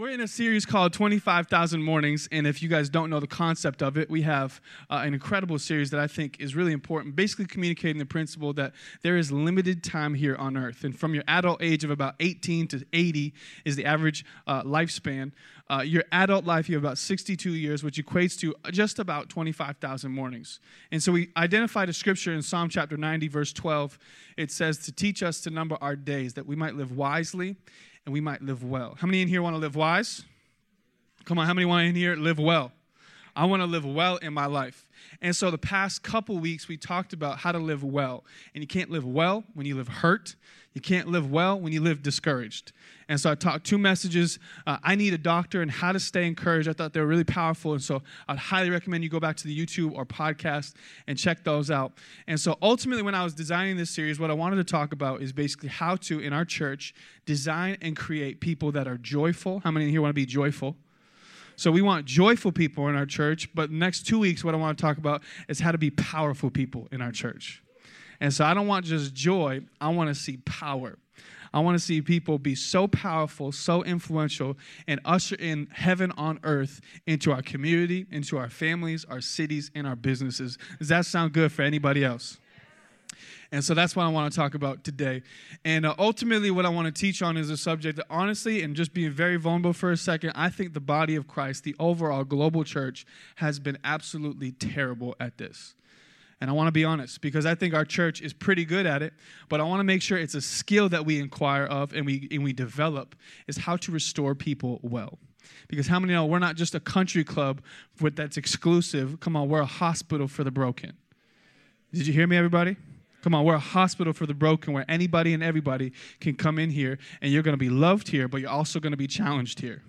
We're in a series called 25,000 Mornings, and if you guys don't know the concept of it, we have uh, an incredible series that I think is really important, basically communicating the principle that there is limited time here on earth. And from your adult age of about 18 to 80 is the average uh, lifespan. Uh, your adult life, you have about 62 years, which equates to just about 25,000 mornings. And so we identified a scripture in Psalm chapter 90, verse 12. It says to teach us to number our days, that we might live wisely and we might live well. How many in here want to live wise? Come on, how many want in here live well? I want to live well in my life. And so the past couple weeks we talked about how to live well. And you can't live well when you live hurt. You can't live well when you live discouraged. And so I talked two messages. Uh, I need a doctor and how to stay encouraged. I thought they were really powerful. And so I'd highly recommend you go back to the YouTube or podcast and check those out. And so ultimately, when I was designing this series, what I wanted to talk about is basically how to, in our church, design and create people that are joyful. How many in here want to be joyful? So we want joyful people in our church, but next two weeks, what I want to talk about is how to be powerful people in our church. And so I don't want just joy, I want to see power. I want to see people be so powerful, so influential, and usher in heaven on earth into our community, into our families, our cities, and our businesses. Does that sound good for anybody else? And so that's what I want to talk about today. And uh, ultimately, what I want to teach on is a subject that, honestly, and just being very vulnerable for a second, I think the body of Christ, the overall global church, has been absolutely terrible at this. And I want to be honest because I think our church is pretty good at it, but I want to make sure it's a skill that we inquire of and we, and we develop is how to restore people well. Because how many know we're not just a country club that's exclusive? Come on, we're a hospital for the broken. Did you hear me, everybody? Come on, we're a hospital for the broken where anybody and everybody can come in here and you're going to be loved here, but you're also going to be challenged here.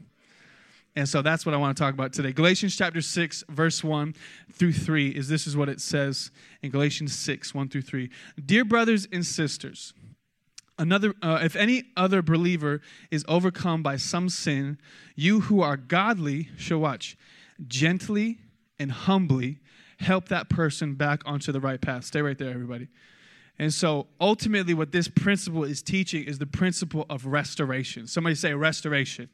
And so that's what I want to talk about today. Galatians chapter 6, verse 1 through 3 is this is what it says in Galatians 6, 1 through 3. Dear brothers and sisters, another uh, if any other believer is overcome by some sin, you who are godly shall watch gently and humbly help that person back onto the right path. Stay right there, everybody. And so ultimately, what this principle is teaching is the principle of restoration. Somebody say restoration.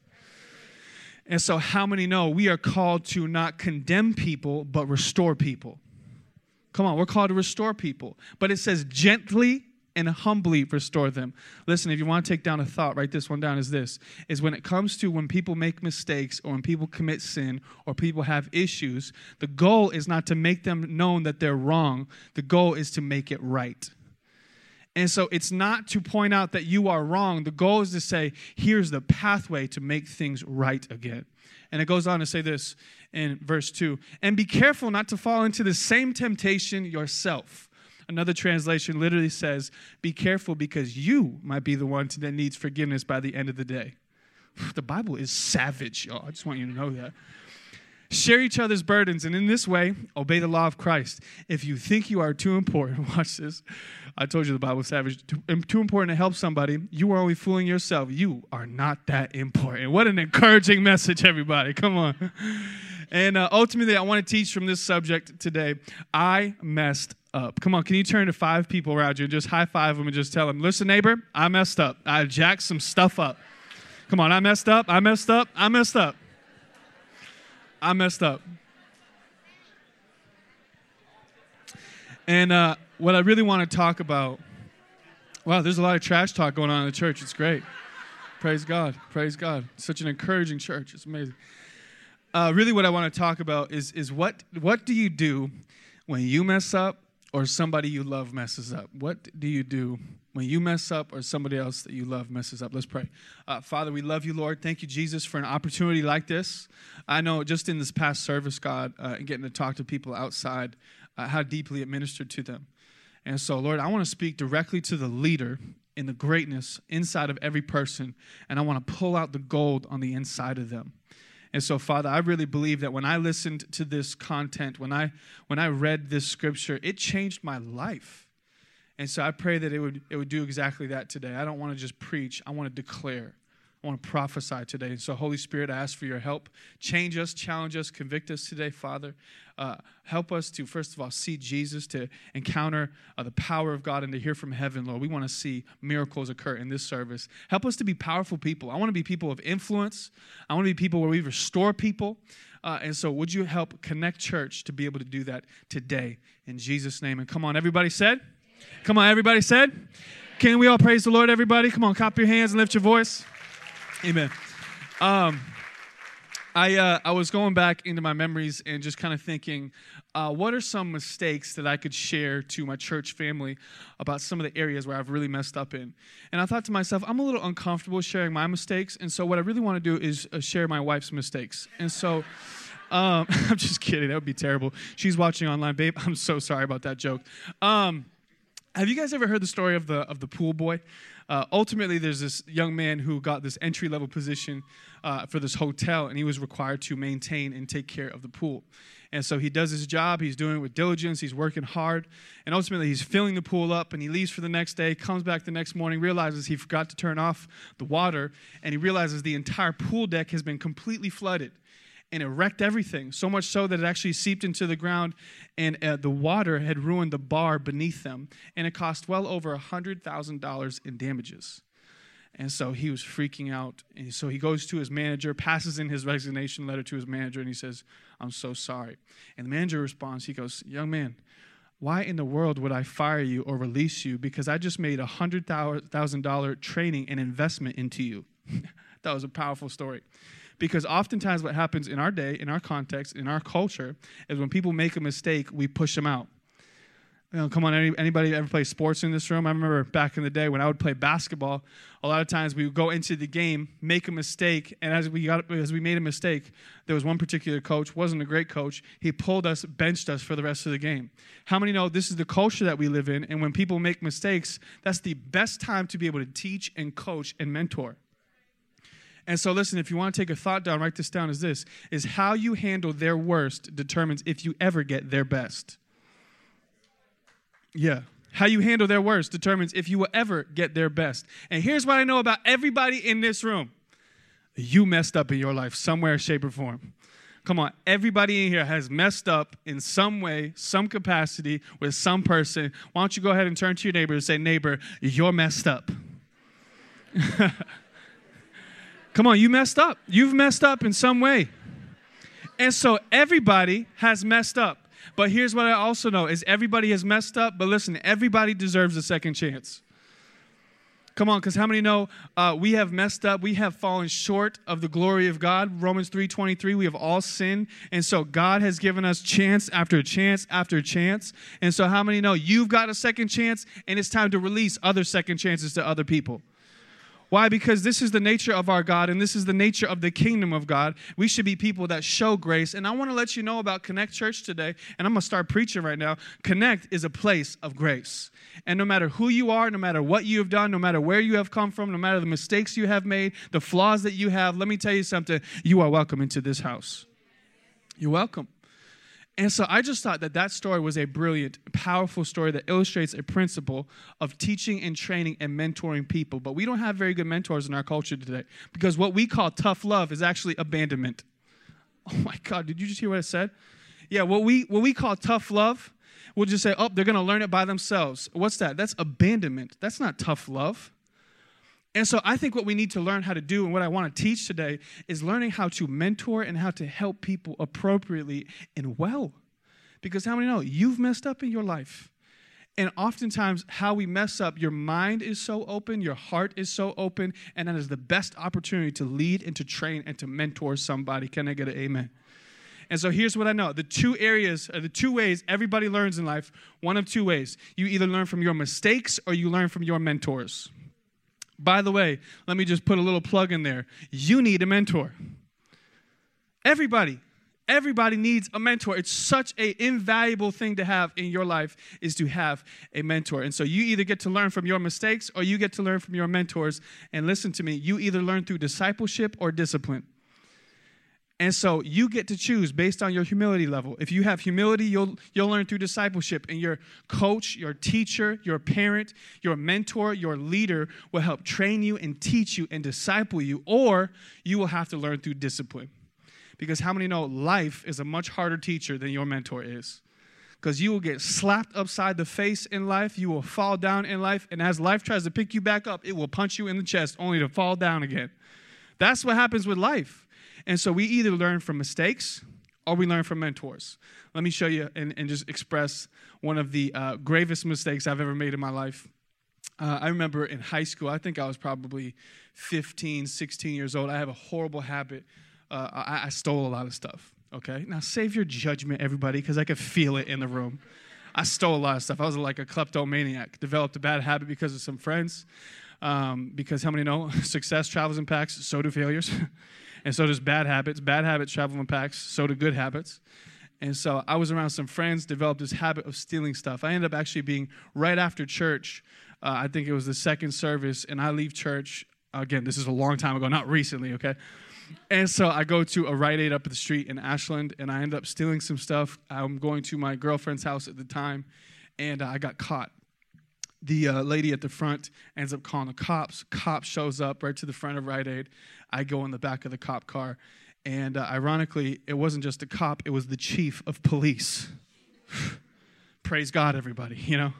And so, how many know we are called to not condemn people, but restore people? Come on, we're called to restore people. But it says gently and humbly restore them. Listen, if you want to take down a thought, write this one down is this is when it comes to when people make mistakes or when people commit sin or people have issues, the goal is not to make them known that they're wrong. The goal is to make it right. And so it's not to point out that you are wrong. The goal is to say, here's the pathway to make things right again. And it goes on to say this in verse 2 and be careful not to fall into the same temptation yourself. Another translation literally says, be careful because you might be the one that needs forgiveness by the end of the day. The Bible is savage, y'all. I just want you to know that. Share each other's burdens, and in this way, obey the law of Christ. If you think you are too important, watch this. I told you the Bible savage. Too, too important to help somebody, you are only fooling yourself. You are not that important. What an encouraging message, everybody. Come on. And uh, ultimately, I want to teach from this subject today. I messed up. Come on, can you turn to five people around you and just high five them and just tell them, listen, neighbor, I messed up. I jacked some stuff up. Come on, I messed up. I messed up. I messed up. I messed up. And uh, what I really want to talk about, wow, there's a lot of trash talk going on in the church. It's great. Praise God. Praise God. Such an encouraging church. It's amazing. Uh, really, what I want to talk about is, is what, what do you do when you mess up or somebody you love messes up? What do you do when you mess up or somebody else that you love messes up. Let's pray. Uh, Father, we love you, Lord. Thank you, Jesus, for an opportunity like this. I know just in this past service, God, uh, and getting to talk to people outside, uh, how deeply it ministered to them. And so, Lord, I want to speak directly to the leader in the greatness inside of every person, and I want to pull out the gold on the inside of them. And so, Father, I really believe that when I listened to this content, when I when I read this scripture, it changed my life. And so I pray that it would, it would do exactly that today. I don't want to just preach, I want to declare I want to prophesy today. And So, Holy Spirit, I ask for your help. Change us, challenge us, convict us today, Father. Uh, help us to, first of all, see Jesus, to encounter uh, the power of God, and to hear from heaven, Lord. We want to see miracles occur in this service. Help us to be powerful people. I want to be people of influence. I want to be people where we restore people. Uh, and so, would you help Connect Church to be able to do that today in Jesus' name? And come on, everybody said? Come on, everybody said? Can we all praise the Lord, everybody? Come on, clap your hands and lift your voice. Amen. Um, I, uh, I was going back into my memories and just kind of thinking, uh, what are some mistakes that I could share to my church family about some of the areas where I've really messed up in? And I thought to myself, I'm a little uncomfortable sharing my mistakes. And so, what I really want to do is uh, share my wife's mistakes. And so, um, I'm just kidding. That would be terrible. She's watching online, babe. I'm so sorry about that joke. Um, have you guys ever heard the story of the of the pool boy? Uh, ultimately, there's this young man who got this entry level position uh, for this hotel, and he was required to maintain and take care of the pool. And so he does his job, he's doing it with diligence, he's working hard, and ultimately he's filling the pool up and he leaves for the next day, comes back the next morning, realizes he forgot to turn off the water, and he realizes the entire pool deck has been completely flooded and it wrecked everything. So much so that it actually seeped into the ground, and uh, the water had ruined the bar beneath them, and it cost well over a $100,000 in damages. And so he was freaking out. And so he goes to his manager, passes in his resignation letter to his manager, and he says, I'm so sorry. And the manager responds, he goes, Young man, why in the world would I fire you or release you? Because I just made a $100,000 training and investment into you. that was a powerful story. Because oftentimes, what happens in our day, in our context, in our culture, is when people make a mistake, we push them out. You know, come on, any, anybody ever play sports in this room? I remember back in the day when I would play basketball, a lot of times we would go into the game, make a mistake, and as we got as we made a mistake, there was one particular coach, wasn't a great coach. He pulled us, benched us for the rest of the game. How many know this is the culture that we live in? And when people make mistakes, that's the best time to be able to teach and coach and mentor. And so listen, if you want to take a thought down, write this down is this is how you handle their worst determines if you ever get their best. Yeah. How you handle their worst determines if you will ever get their best. And here's what I know about everybody in this room. You messed up in your life somewhere, shape, or form. Come on, everybody in here has messed up in some way, some capacity with some person. Why don't you go ahead and turn to your neighbor and say, Neighbor, you're messed up. Come on, you messed up. You've messed up in some way. And so everybody has messed up. But here's what I also know is everybody has messed up, but listen, everybody deserves a second chance. Come on, because how many know uh, we have messed up? We have fallen short of the glory of God. Romans 3.23, we have all sinned. And so God has given us chance after chance after chance. And so how many know you've got a second chance and it's time to release other second chances to other people? Why? Because this is the nature of our God and this is the nature of the kingdom of God. We should be people that show grace. And I want to let you know about Connect Church today. And I'm going to start preaching right now. Connect is a place of grace. And no matter who you are, no matter what you have done, no matter where you have come from, no matter the mistakes you have made, the flaws that you have, let me tell you something. You are welcome into this house. You're welcome. And so I just thought that that story was a brilliant, powerful story that illustrates a principle of teaching and training and mentoring people. But we don't have very good mentors in our culture today because what we call tough love is actually abandonment. Oh my God, did you just hear what I said? Yeah, what we, what we call tough love, we'll just say, oh, they're going to learn it by themselves. What's that? That's abandonment. That's not tough love. And so I think what we need to learn how to do and what I want to teach today is learning how to mentor and how to help people appropriately and well. Because how many know you've messed up in your life? And oftentimes, how we mess up, your mind is so open, your heart is so open, and that is the best opportunity to lead and to train and to mentor somebody. Can I get an amen? And so here's what I know the two areas, uh, the two ways everybody learns in life, one of two ways. You either learn from your mistakes or you learn from your mentors. By the way, let me just put a little plug in there. You need a mentor. Everybody, everybody needs a mentor. It's such an invaluable thing to have in your life is to have a mentor. And so you either get to learn from your mistakes or you get to learn from your mentors. And listen to me, you either learn through discipleship or discipline. And so you get to choose based on your humility level. If you have humility, you'll, you'll learn through discipleship. And your coach, your teacher, your parent, your mentor, your leader will help train you and teach you and disciple you. Or you will have to learn through discipline. Because how many know life is a much harder teacher than your mentor is? Because you will get slapped upside the face in life, you will fall down in life, and as life tries to pick you back up, it will punch you in the chest only to fall down again. That's what happens with life. And so we either learn from mistakes or we learn from mentors. Let me show you and, and just express one of the uh, gravest mistakes I've ever made in my life. Uh, I remember in high school, I think I was probably 15, 16 years old. I have a horrible habit. Uh, I, I stole a lot of stuff, okay? Now, save your judgment, everybody, because I could feel it in the room. I stole a lot of stuff. I was like a kleptomaniac. Developed a bad habit because of some friends. Um, because how many know success travels in packs, so do failures. And so does bad habits. Bad habits travel in packs, so do good habits. And so I was around some friends, developed this habit of stealing stuff. I ended up actually being right after church. Uh, I think it was the second service, and I leave church. Again, this is a long time ago, not recently, okay? And so I go to a Rite Aid up the street in Ashland, and I end up stealing some stuff. I'm going to my girlfriend's house at the time, and uh, I got caught. The uh, lady at the front ends up calling the cops. Cop shows up right to the front of Rite Aid. I go in the back of the cop car. And uh, ironically, it wasn't just a cop, it was the chief of police. Praise God, everybody, you know?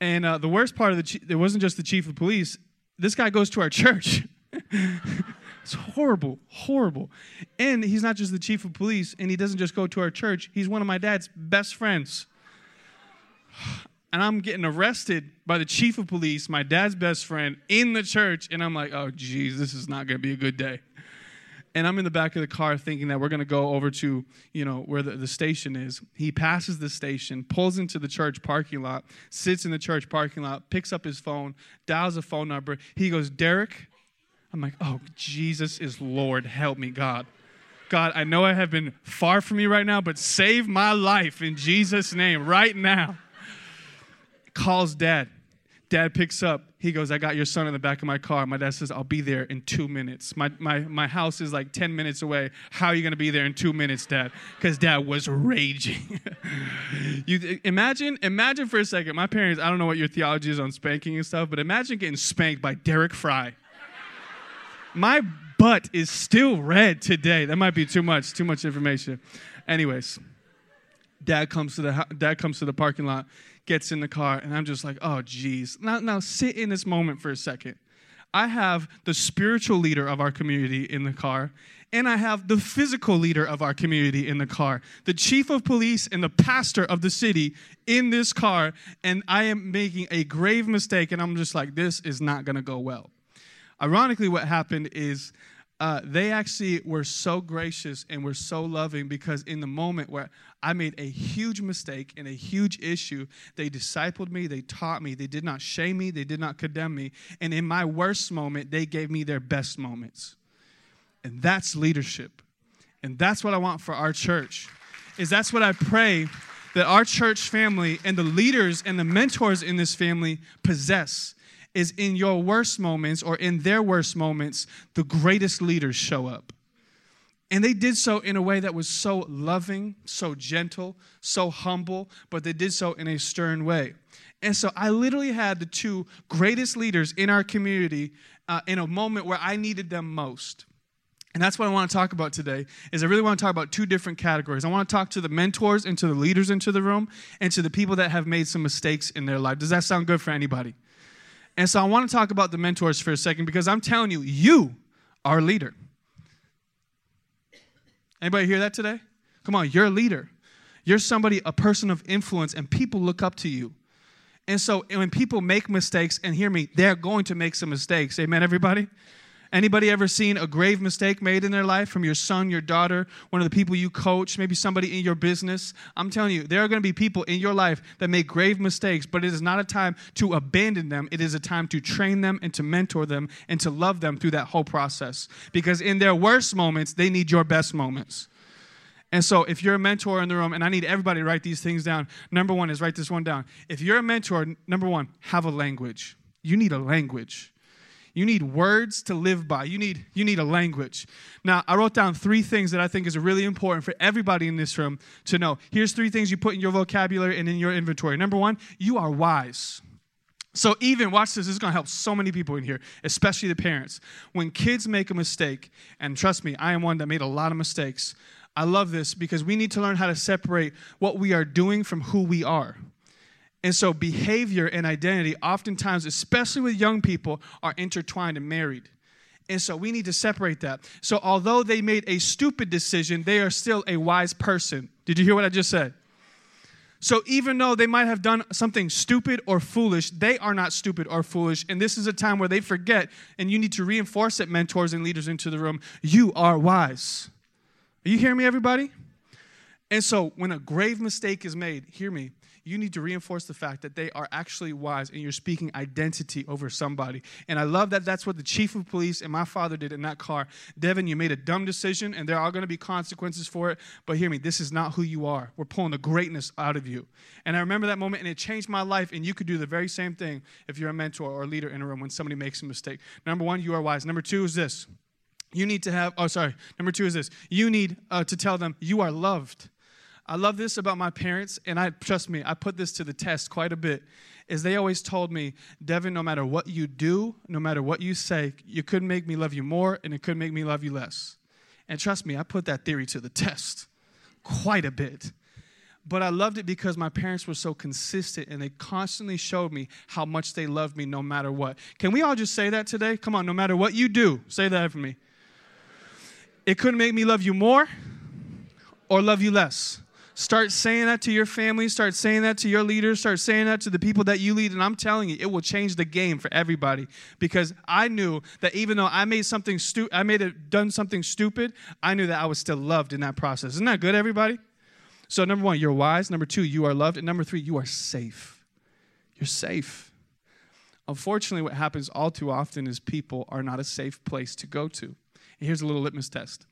And uh, the worst part of the, it wasn't just the chief of police, this guy goes to our church. it's horrible, horrible. And he's not just the chief of police, and he doesn't just go to our church, he's one of my dad's best friends. And I'm getting arrested by the chief of police, my dad's best friend, in the church. And I'm like, oh, geez, this is not going to be a good day. And I'm in the back of the car thinking that we're going to go over to, you know, where the, the station is. He passes the station, pulls into the church parking lot, sits in the church parking lot, picks up his phone, dials a phone number. He goes, Derek. I'm like, oh, Jesus is Lord. Help me, God. God, I know I have been far from you right now, but save my life in Jesus' name right now calls dad. Dad picks up. He goes, I got your son in the back of my car. My dad says, I'll be there in two minutes. My, my, my house is like 10 minutes away. How are you going to be there in two minutes, dad? Because dad was raging. you imagine, imagine for a second, my parents, I don't know what your theology is on spanking and stuff, but imagine getting spanked by Derek Frye. my butt is still red today. That might be too much, too much information. Anyways, dad comes to the dad comes to the parking lot gets in the car, and I'm just like, oh, geez. Now, now sit in this moment for a second. I have the spiritual leader of our community in the car, and I have the physical leader of our community in the car, the chief of police and the pastor of the city in this car, and I am making a grave mistake, and I'm just like, this is not gonna go well. Ironically, what happened is uh, they actually were so gracious and were so loving because in the moment where I made a huge mistake and a huge issue, they discipled me, they taught me, they did not shame me, they did not condemn me. And in my worst moment, they gave me their best moments. And that's leadership. And that's what I want for our church. Is that's what I pray that our church family and the leaders and the mentors in this family possess is in your worst moments or in their worst moments, the greatest leaders show up. And they did so in a way that was so loving, so gentle, so humble, but they did so in a stern way. And so I literally had the two greatest leaders in our community uh, in a moment where I needed them most. And that's what I want to talk about today is I really want to talk about two different categories. I want to talk to the mentors and to the leaders into the room and to the people that have made some mistakes in their life. Does that sound good for anybody? And so I want to talk about the mentors for a second because I'm telling you, you are a leader. Anybody hear that today? Come on, you're a leader. You're somebody, a person of influence, and people look up to you. And so when people make mistakes, and hear me, they're going to make some mistakes. Amen, everybody? Anybody ever seen a grave mistake made in their life from your son, your daughter, one of the people you coach, maybe somebody in your business? I'm telling you, there are going to be people in your life that make grave mistakes, but it is not a time to abandon them. It is a time to train them and to mentor them and to love them through that whole process. Because in their worst moments, they need your best moments. And so, if you're a mentor in the room, and I need everybody to write these things down, number one is write this one down. If you're a mentor, number one, have a language. You need a language. You need words to live by. You need, you need a language. Now, I wrote down three things that I think is really important for everybody in this room to know. Here's three things you put in your vocabulary and in your inventory. Number one, you are wise. So, even, watch this, this is gonna help so many people in here, especially the parents. When kids make a mistake, and trust me, I am one that made a lot of mistakes. I love this because we need to learn how to separate what we are doing from who we are. And so, behavior and identity, oftentimes, especially with young people, are intertwined and married. And so, we need to separate that. So, although they made a stupid decision, they are still a wise person. Did you hear what I just said? So, even though they might have done something stupid or foolish, they are not stupid or foolish. And this is a time where they forget, and you need to reinforce it, mentors and leaders into the room. You are wise. Are you hearing me, everybody? And so, when a grave mistake is made, hear me, you need to reinforce the fact that they are actually wise and you're speaking identity over somebody. And I love that that's what the chief of police and my father did in that car. Devon, you made a dumb decision and there are going to be consequences for it. But hear me, this is not who you are. We're pulling the greatness out of you. And I remember that moment and it changed my life. And you could do the very same thing if you're a mentor or a leader in a room when somebody makes a mistake. Number one, you are wise. Number two is this. You need to have, oh, sorry. Number two is this. You need uh, to tell them you are loved. I love this about my parents, and I trust me, I put this to the test quite a bit. Is they always told me, Devon, no matter what you do, no matter what you say, you couldn't make me love you more, and it couldn't make me love you less. And trust me, I put that theory to the test quite a bit. But I loved it because my parents were so consistent and they constantly showed me how much they loved me no matter what. Can we all just say that today? Come on, no matter what you do, say that for me. It couldn't make me love you more or love you less. Start saying that to your family, start saying that to your leaders, start saying that to the people that you lead. And I'm telling you, it will change the game for everybody. Because I knew that even though I made something stu- I made it done something stupid, I knew that I was still loved in that process. Isn't that good, everybody? So number one, you're wise. Number two, you are loved. And number three, you are safe. You're safe. Unfortunately, what happens all too often is people are not a safe place to go to. And here's a little litmus test.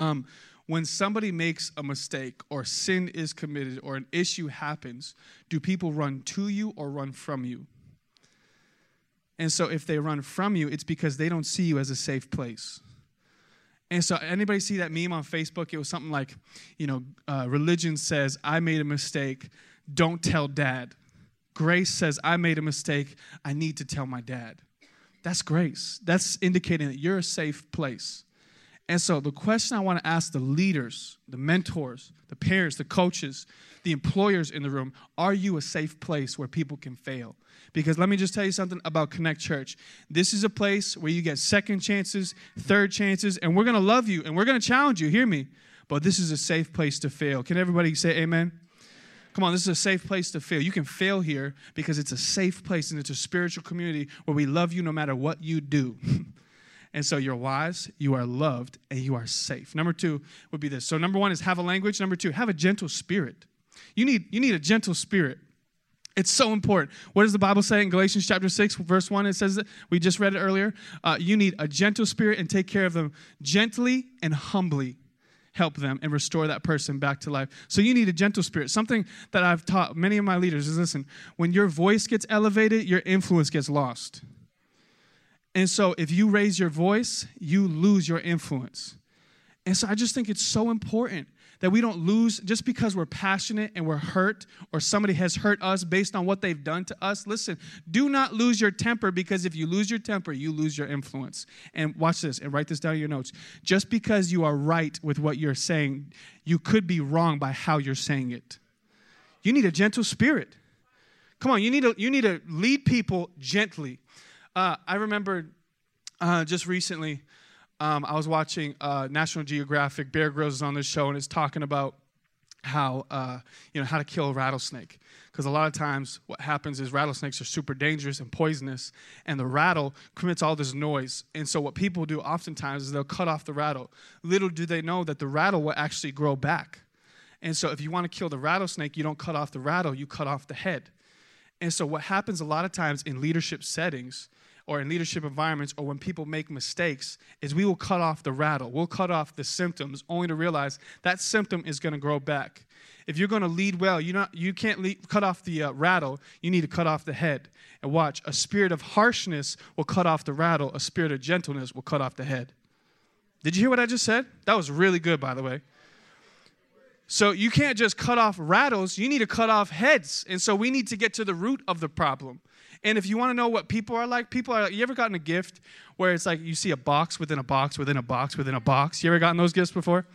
Um, when somebody makes a mistake or sin is committed or an issue happens, do people run to you or run from you? And so if they run from you, it's because they don't see you as a safe place. And so, anybody see that meme on Facebook? It was something like, you know, uh, religion says, I made a mistake, don't tell dad. Grace says, I made a mistake, I need to tell my dad. That's grace. That's indicating that you're a safe place. And so, the question I want to ask the leaders, the mentors, the parents, the coaches, the employers in the room are you a safe place where people can fail? Because let me just tell you something about Connect Church. This is a place where you get second chances, third chances, and we're going to love you and we're going to challenge you. Hear me. But this is a safe place to fail. Can everybody say amen? Come on, this is a safe place to fail. You can fail here because it's a safe place and it's a spiritual community where we love you no matter what you do. And so you're wise, you are loved, and you are safe. Number two would be this. So number one is have a language. Number two, have a gentle spirit. You need, you need a gentle spirit. It's so important. What does the Bible say in Galatians chapter 6, verse 1? It says we just read it earlier. Uh, you need a gentle spirit and take care of them gently and humbly. Help them and restore that person back to life. So you need a gentle spirit. Something that I've taught many of my leaders is listen, when your voice gets elevated, your influence gets lost. And so if you raise your voice, you lose your influence. And so I just think it's so important that we don't lose just because we're passionate and we're hurt or somebody has hurt us based on what they've done to us. Listen, do not lose your temper because if you lose your temper, you lose your influence. And watch this and write this down in your notes. Just because you are right with what you're saying, you could be wrong by how you're saying it. You need a gentle spirit. Come on, you need to, you need to lead people gently. Uh, I remember uh, just recently, um, I was watching uh, National Geographic. Bear Grylls is on this show, and it's talking about how uh, you know how to kill a rattlesnake. Because a lot of times, what happens is rattlesnakes are super dangerous and poisonous, and the rattle commits all this noise. And so, what people do oftentimes is they'll cut off the rattle. Little do they know that the rattle will actually grow back. And so, if you want to kill the rattlesnake, you don't cut off the rattle; you cut off the head. And so, what happens a lot of times in leadership settings or in leadership environments or when people make mistakes is we will cut off the rattle. We'll cut off the symptoms only to realize that symptom is going to grow back. If you're going to lead well, you not you can't lead, cut off the uh, rattle. You need to cut off the head. And watch, a spirit of harshness will cut off the rattle. A spirit of gentleness will cut off the head. Did you hear what I just said? That was really good, by the way. So you can't just cut off rattles, you need to cut off heads. And so we need to get to the root of the problem. And if you want to know what people are like, people are like, you ever gotten a gift where it's like you see a box within a box within a box within a box? You ever gotten those gifts before?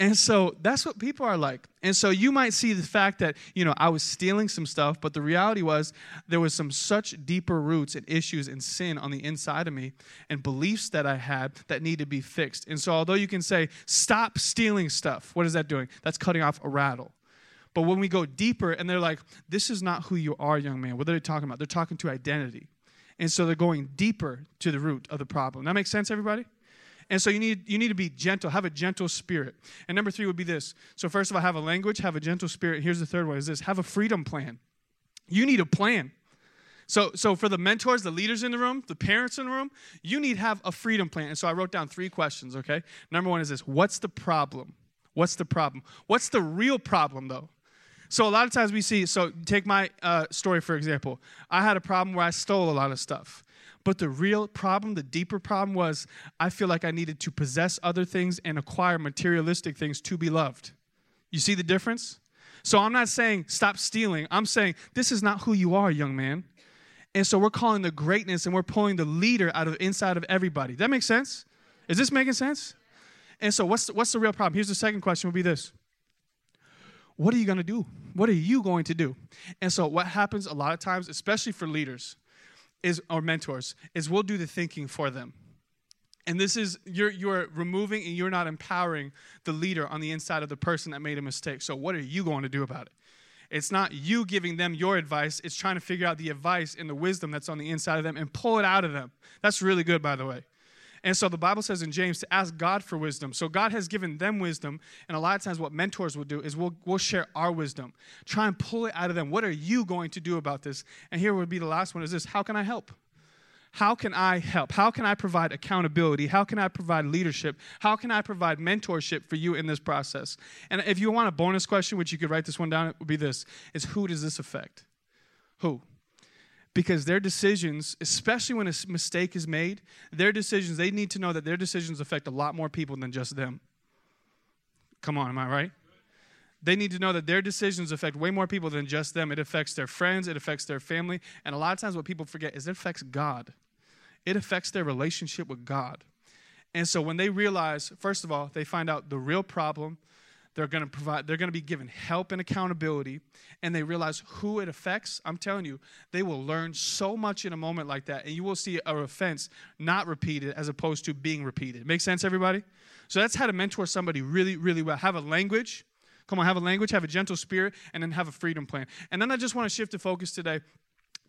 And so that's what people are like. And so you might see the fact that, you know, I was stealing some stuff, but the reality was there was some such deeper roots and issues and sin on the inside of me and beliefs that I had that need to be fixed. And so although you can say, stop stealing stuff, what is that doing? That's cutting off a rattle. But when we go deeper and they're like, this is not who you are, young man, what are they talking about? They're talking to identity. And so they're going deeper to the root of the problem. That makes sense, everybody? And so you need, you need to be gentle, have a gentle spirit. And number three would be this. So, first of all, have a language, have a gentle spirit. Here's the third one is this have a freedom plan. You need a plan. So, so for the mentors, the leaders in the room, the parents in the room, you need have a freedom plan. And so I wrote down three questions, okay? Number one is this What's the problem? What's the problem? What's the real problem, though? So a lot of times we see, so take my uh, story for example. I had a problem where I stole a lot of stuff. But the real problem, the deeper problem was I feel like I needed to possess other things and acquire materialistic things to be loved. You see the difference? So I'm not saying stop stealing. I'm saying this is not who you are, young man. And so we're calling the greatness and we're pulling the leader out of inside of everybody. That makes sense? Is this making sense? And so what's the, what's the real problem? Here's the second question would be this. What are you going to do? What are you going to do? And so what happens a lot of times, especially for leaders, is or mentors is we'll do the thinking for them. And this is you're you're removing and you're not empowering the leader on the inside of the person that made a mistake. So what are you going to do about it? It's not you giving them your advice. It's trying to figure out the advice and the wisdom that's on the inside of them and pull it out of them. That's really good by the way and so the Bible says in James to ask God for wisdom. So God has given them wisdom. And a lot of times, what mentors will do is we'll, we'll share our wisdom, try and pull it out of them. What are you going to do about this? And here would be the last one is this How can I help? How can I help? How can I provide accountability? How can I provide leadership? How can I provide mentorship for you in this process? And if you want a bonus question, which you could write this one down, it would be this is who does this affect? Who? Because their decisions, especially when a mistake is made, their decisions, they need to know that their decisions affect a lot more people than just them. Come on, am I right? They need to know that their decisions affect way more people than just them. It affects their friends, it affects their family. And a lot of times, what people forget is it affects God, it affects their relationship with God. And so, when they realize, first of all, they find out the real problem, they're going to provide they're going to be given help and accountability and they realize who it affects. I'm telling you they will learn so much in a moment like that and you will see a offense not repeated as opposed to being repeated. Make sense everybody? So that's how to mentor somebody really really well. Have a language. Come on have a language have a gentle spirit and then have a freedom plan. And then i just want to shift the focus today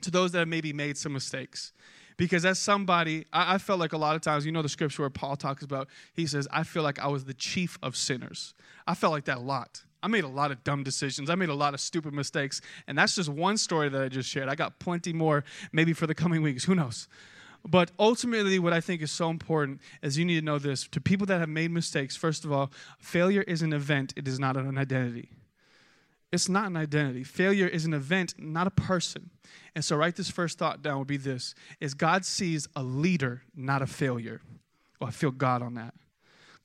to those that have maybe made some mistakes because as somebody, I, I, felt like a lot of times, you know, the scripture where Paul talks about, he says, I feel like I was the chief of sinners. I felt like that a lot. I made a lot of dumb decisions. I made a lot of stupid mistakes. And that's just one story that I just shared. I got plenty more, maybe for the coming weeks. Who knows? But ultimately, what I think is so important is you need to know this. To people that have made mistakes, first of all, failure is an event, it is not an identity. It's not an identity. Failure is an event, not a person. And so write this first thought down would be this is God sees a leader, not a failure. Oh, I feel God on that.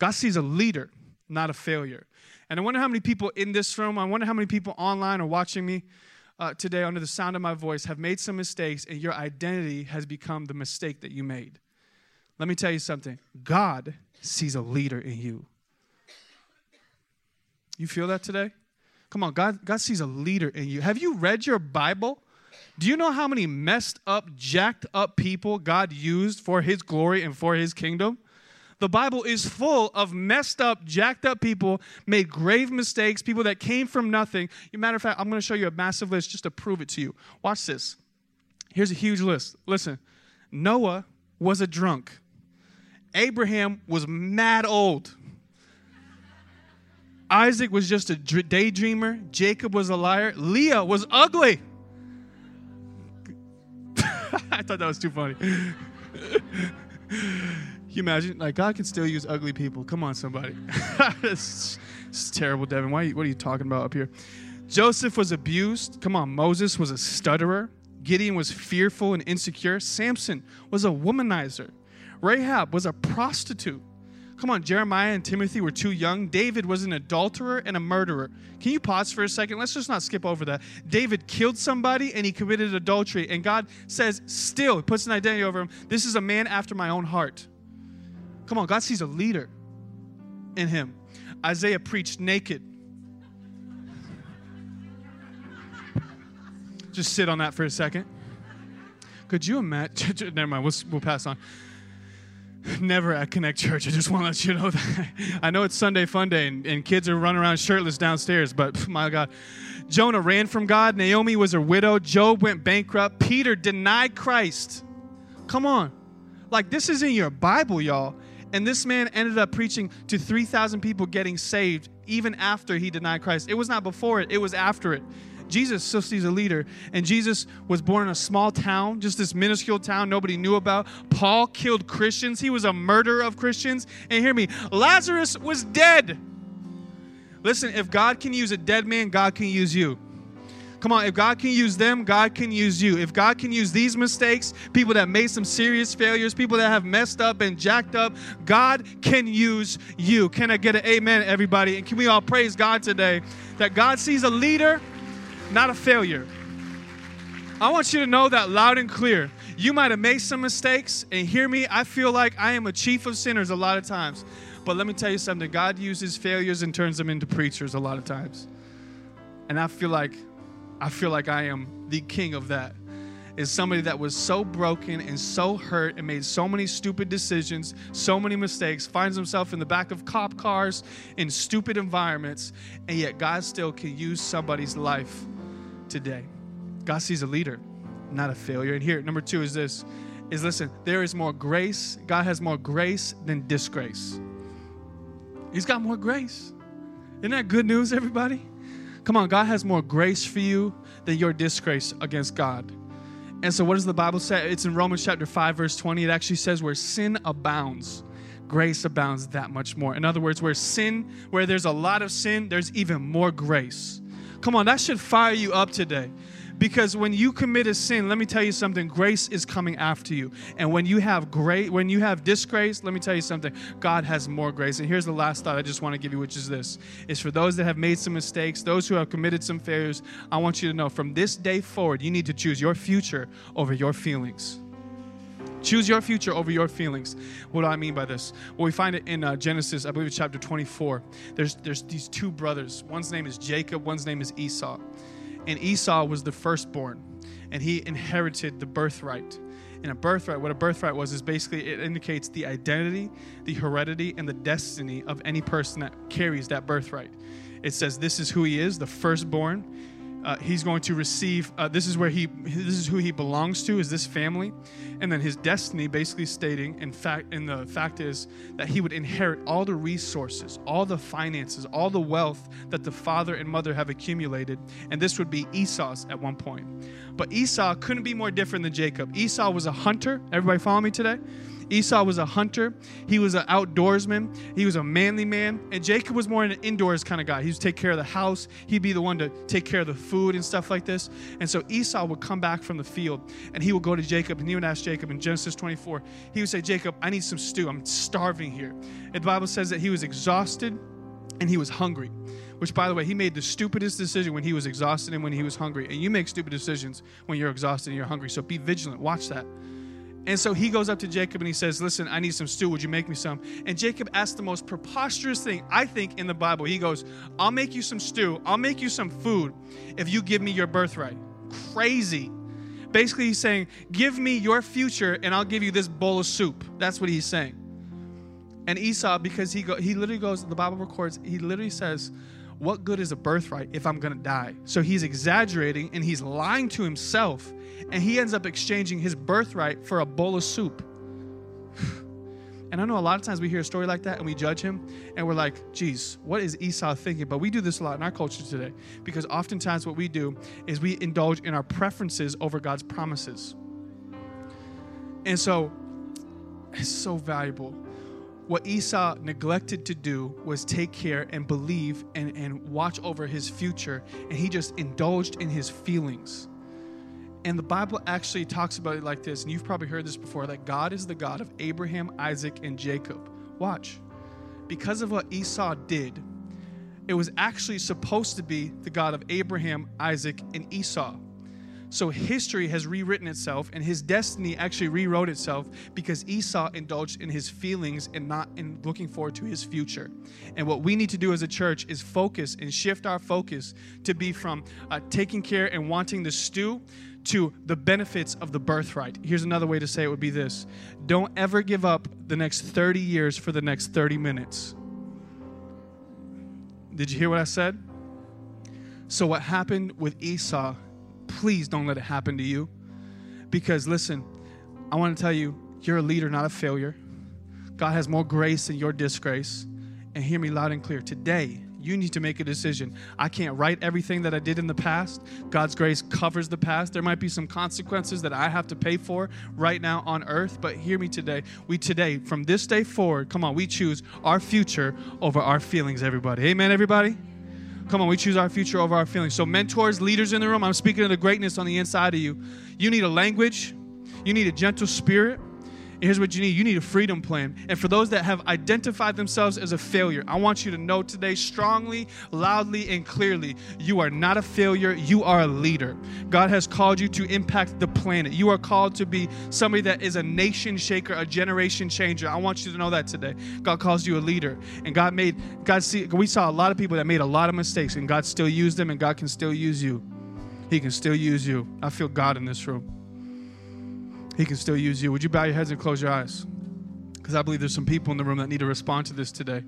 God sees a leader, not a failure. And I wonder how many people in this room, I wonder how many people online are watching me uh, today under the sound of my voice have made some mistakes and your identity has become the mistake that you made. Let me tell you something God sees a leader in you. You feel that today? Come on, God, God sees a leader in you. Have you read your Bible? Do you know how many messed up, jacked up people God used for his glory and for his kingdom? The Bible is full of messed up, jacked up people, made grave mistakes, people that came from nothing. Matter of fact, I'm going to show you a massive list just to prove it to you. Watch this. Here's a huge list. Listen Noah was a drunk, Abraham was mad old. Isaac was just a daydreamer. Jacob was a liar. Leah was ugly. I thought that was too funny. you imagine? Like, God can still use ugly people. Come on, somebody. this, is terrible, Devon. Why, what are you talking about up here? Joseph was abused. Come on. Moses was a stutterer. Gideon was fearful and insecure. Samson was a womanizer. Rahab was a prostitute. Come on, Jeremiah and Timothy were too young. David was an adulterer and a murderer. Can you pause for a second? Let's just not skip over that. David killed somebody and he committed adultery, and God says, still, he puts an identity over him. This is a man after my own heart. Come on, God sees a leader in him. Isaiah preached naked. Just sit on that for a second. Could you imagine? Never mind, we'll, we'll pass on never at Connect Church. I just want to let you know that. I know it's Sunday fun day and, and kids are running around shirtless downstairs, but my God. Jonah ran from God. Naomi was a widow. Job went bankrupt. Peter denied Christ. Come on. Like, this is in your Bible, y'all. And this man ended up preaching to 3,000 people getting saved even after he denied Christ. It was not before it, it was after it. Jesus sees a leader. And Jesus was born in a small town, just this minuscule town nobody knew about. Paul killed Christians, he was a murderer of Christians. And hear me, Lazarus was dead. Listen, if God can use a dead man, God can use you. Come on, if God can use them, God can use you. If God can use these mistakes, people that made some serious failures, people that have messed up and jacked up, God can use you. Can I get an amen, everybody? And can we all praise God today that God sees a leader not a failure. I want you to know that loud and clear. You might have made some mistakes, and hear me, I feel like I am a chief of sinners a lot of times. But let me tell you something God uses failures and turns them into preachers a lot of times. And I feel like I feel like I am the king of that. Is somebody that was so broken and so hurt and made so many stupid decisions, so many mistakes, finds himself in the back of cop cars in stupid environments, and yet God still can use somebody's life today. God sees a leader, not a failure. And here, number two is this is listen, there is more grace. God has more grace than disgrace. He's got more grace. Isn't that good news, everybody? Come on, God has more grace for you than your disgrace against God. And so, what does the Bible say? It's in Romans chapter 5, verse 20. It actually says, Where sin abounds, grace abounds that much more. In other words, where sin, where there's a lot of sin, there's even more grace. Come on, that should fire you up today. Because when you commit a sin, let me tell you something, grace is coming after you. And when you have great when you have disgrace, let me tell you something, God has more grace. And here's the last thought I just want to give you, which is this. Is for those that have made some mistakes, those who have committed some failures, I want you to know from this day forward, you need to choose your future over your feelings. Choose your future over your feelings. What do I mean by this? Well, we find it in uh, Genesis, I believe it's chapter 24. There's, there's these two brothers. One's name is Jacob, one's name is Esau. And Esau was the firstborn, and he inherited the birthright. And a birthright, what a birthright was, is basically it indicates the identity, the heredity, and the destiny of any person that carries that birthright. It says this is who he is, the firstborn uh, he's going to receive uh, this is where he this is who he belongs to is this family. And then his destiny basically stating in fact and the fact is that he would inherit all the resources all the finances all the wealth that the father and mother have accumulated. And this would be esau's at one point. But esau couldn't be more different than jacob. Esau was a hunter. Everybody follow me today Esau was a hunter, he was an outdoorsman, he was a manly man, and Jacob was more an indoors kind of guy. He would take care of the house, he'd be the one to take care of the food and stuff like this. And so Esau would come back from the field and he would go to Jacob and he would ask Jacob in Genesis 24, he would say, Jacob, I need some stew. I'm starving here. And the Bible says that he was exhausted and he was hungry which by the way he made the stupidest decision when he was exhausted and when he was hungry and you make stupid decisions when you're exhausted and you're hungry so be vigilant watch that and so he goes up to Jacob and he says, Listen, I need some stew. Would you make me some? And Jacob asks the most preposterous thing, I think, in the Bible. He goes, I'll make you some stew. I'll make you some food if you give me your birthright. Crazy. Basically, he's saying, Give me your future and I'll give you this bowl of soup. That's what he's saying. And Esau, because he, go, he literally goes, the Bible records, he literally says, What good is a birthright if I'm going to die? So he's exaggerating and he's lying to himself and he ends up exchanging his birthright for a bowl of soup. And I know a lot of times we hear a story like that and we judge him and we're like, geez, what is Esau thinking? But we do this a lot in our culture today because oftentimes what we do is we indulge in our preferences over God's promises. And so it's so valuable. What Esau neglected to do was take care and believe and, and watch over his future, and he just indulged in his feelings. And the Bible actually talks about it like this, and you've probably heard this before that God is the God of Abraham, Isaac, and Jacob. Watch. Because of what Esau did, it was actually supposed to be the God of Abraham, Isaac, and Esau. So history has rewritten itself, and his destiny actually rewrote itself because Esau indulged in his feelings and not in looking forward to his future. And what we need to do as a church is focus and shift our focus to be from uh, taking care and wanting the stew to the benefits of the birthright. Here's another way to say it would be this Don't ever give up the next 30 years for the next 30 minutes. Did you hear what I said? So, what happened with Esau, please don't let it happen to you. Because, listen, I want to tell you, you're a leader, not a failure. God has more grace than your disgrace. And hear me loud and clear. Today, you need to make a decision. I can't right everything that I did in the past. God's grace covers the past. There might be some consequences that I have to pay for right now on earth, but hear me today. We today, from this day forward, come on, we choose our future over our feelings, everybody. Amen, everybody? Come on, we choose our future over our feelings. So, mentors, leaders in the room, I'm speaking of the greatness on the inside of you. You need a language, you need a gentle spirit here's what you need you need a freedom plan. And for those that have identified themselves as a failure, I want you to know today, strongly, loudly, and clearly, you are not a failure. You are a leader. God has called you to impact the planet. You are called to be somebody that is a nation shaker, a generation changer. I want you to know that today. God calls you a leader. And God made, God see, we saw a lot of people that made a lot of mistakes, and God still used them, and God can still use you. He can still use you. I feel God in this room. He can still use you. Would you bow your heads and close your eyes? Because I believe there's some people in the room that need to respond to this today.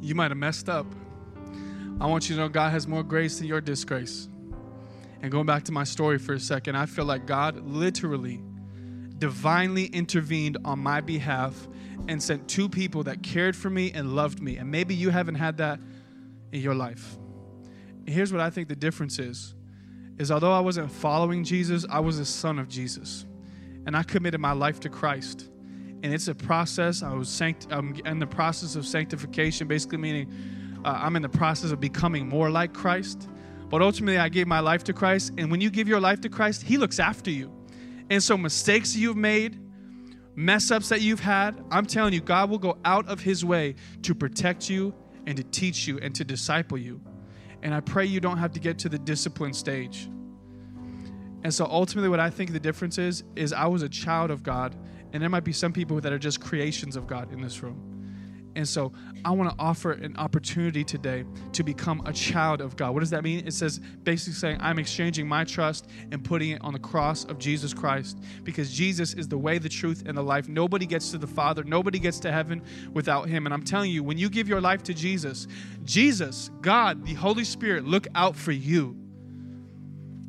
You might have messed up. I want you to know God has more grace than your disgrace. And going back to my story for a second, I feel like God literally, divinely intervened on my behalf and sent two people that cared for me and loved me. And maybe you haven't had that in your life. And here's what I think the difference is is although I wasn't following Jesus, I was a son of Jesus. And I committed my life to Christ. And it's a process. I was sanct- I'm in the process of sanctification, basically meaning uh, I'm in the process of becoming more like Christ. But ultimately, I gave my life to Christ. And when you give your life to Christ, He looks after you. And so, mistakes you've made, mess ups that you've had, I'm telling you, God will go out of His way to protect you and to teach you and to disciple you. And I pray you don't have to get to the discipline stage. And so ultimately, what I think the difference is, is I was a child of God, and there might be some people that are just creations of God in this room. And so I want to offer an opportunity today to become a child of God. What does that mean? It says basically saying, I'm exchanging my trust and putting it on the cross of Jesus Christ because Jesus is the way, the truth, and the life. Nobody gets to the Father, nobody gets to heaven without Him. And I'm telling you, when you give your life to Jesus, Jesus, God, the Holy Spirit look out for you.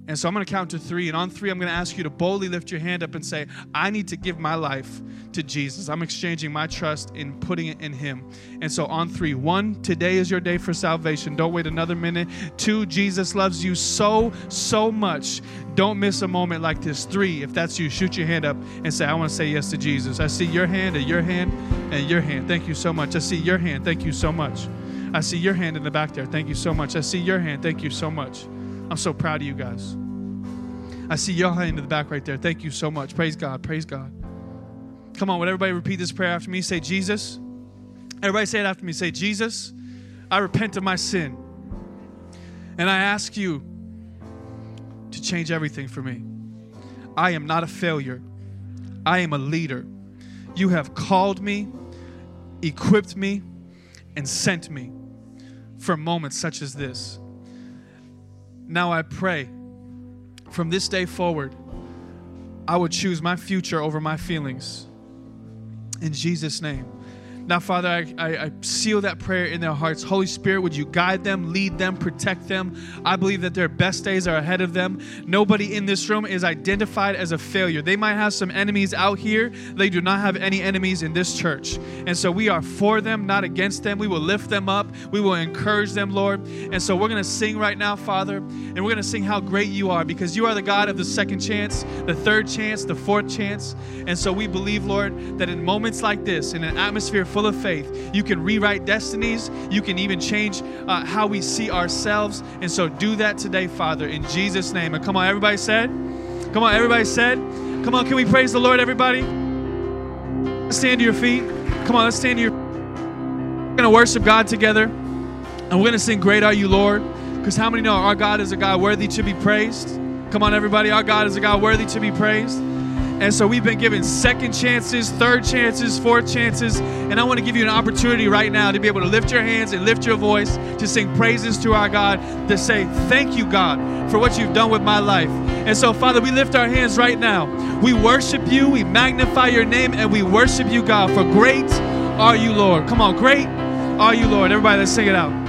And so I'm going to count to three. And on three, I'm going to ask you to boldly lift your hand up and say, I need to give my life to Jesus. I'm exchanging my trust in putting it in Him. And so on three, one, today is your day for salvation. Don't wait another minute. Two, Jesus loves you so, so much. Don't miss a moment like this. Three, if that's you, shoot your hand up and say, I want to say yes to Jesus. I see your hand and your hand and your hand. Thank you so much. I see your hand. Thank you so much. I see your hand in the back there. Thank you so much. I see your hand. Thank you so much. I'm so proud of you guys. I see your hand in the back right there. Thank you so much. Praise God. Praise God. Come on, would everybody repeat this prayer after me? Say, Jesus. Everybody say it after me. Say, Jesus, I repent of my sin. And I ask you to change everything for me. I am not a failure, I am a leader. You have called me, equipped me, and sent me for moments such as this. Now I pray from this day forward, I would choose my future over my feelings. In Jesus' name. Now, Father, I, I, I, seal that prayer in their hearts. Holy Spirit, would you guide them, lead them, protect them? I believe that their best days are ahead of them. Nobody in this room is identified as a failure. They might have some enemies out here, they do not have any enemies in this church. And so we are for them, not against them. We will lift them up, we will encourage them, Lord. And so we're going to sing right now, Father, and we're going to sing how great you are because you are the God of the second chance, the third chance, the fourth chance. And so we believe, Lord, that in moments like this, in an atmosphere full of faith, you can rewrite destinies. You can even change uh, how we see ourselves. And so do that today, Father, in Jesus' name. And come on, everybody said? Come on, everybody said? Come on, can we praise the Lord, everybody? Stand to your feet. Come on, let's stand to your We're going to worship God together. And we're going to sing, Great Are You, Lord. Because how many know our God is a God worthy to be praised? Come on, everybody. Our God is a God worthy to be praised. And so we've been given second chances, third chances, fourth chances. And I want to give you an opportunity right now to be able to lift your hands and lift your voice to sing praises to our God, to say, Thank you, God, for what you've done with my life. And so, Father, we lift our hands right now. We worship you, we magnify your name, and we worship you, God, for great are you, Lord. Come on, great are you, Lord. Everybody, let's sing it out.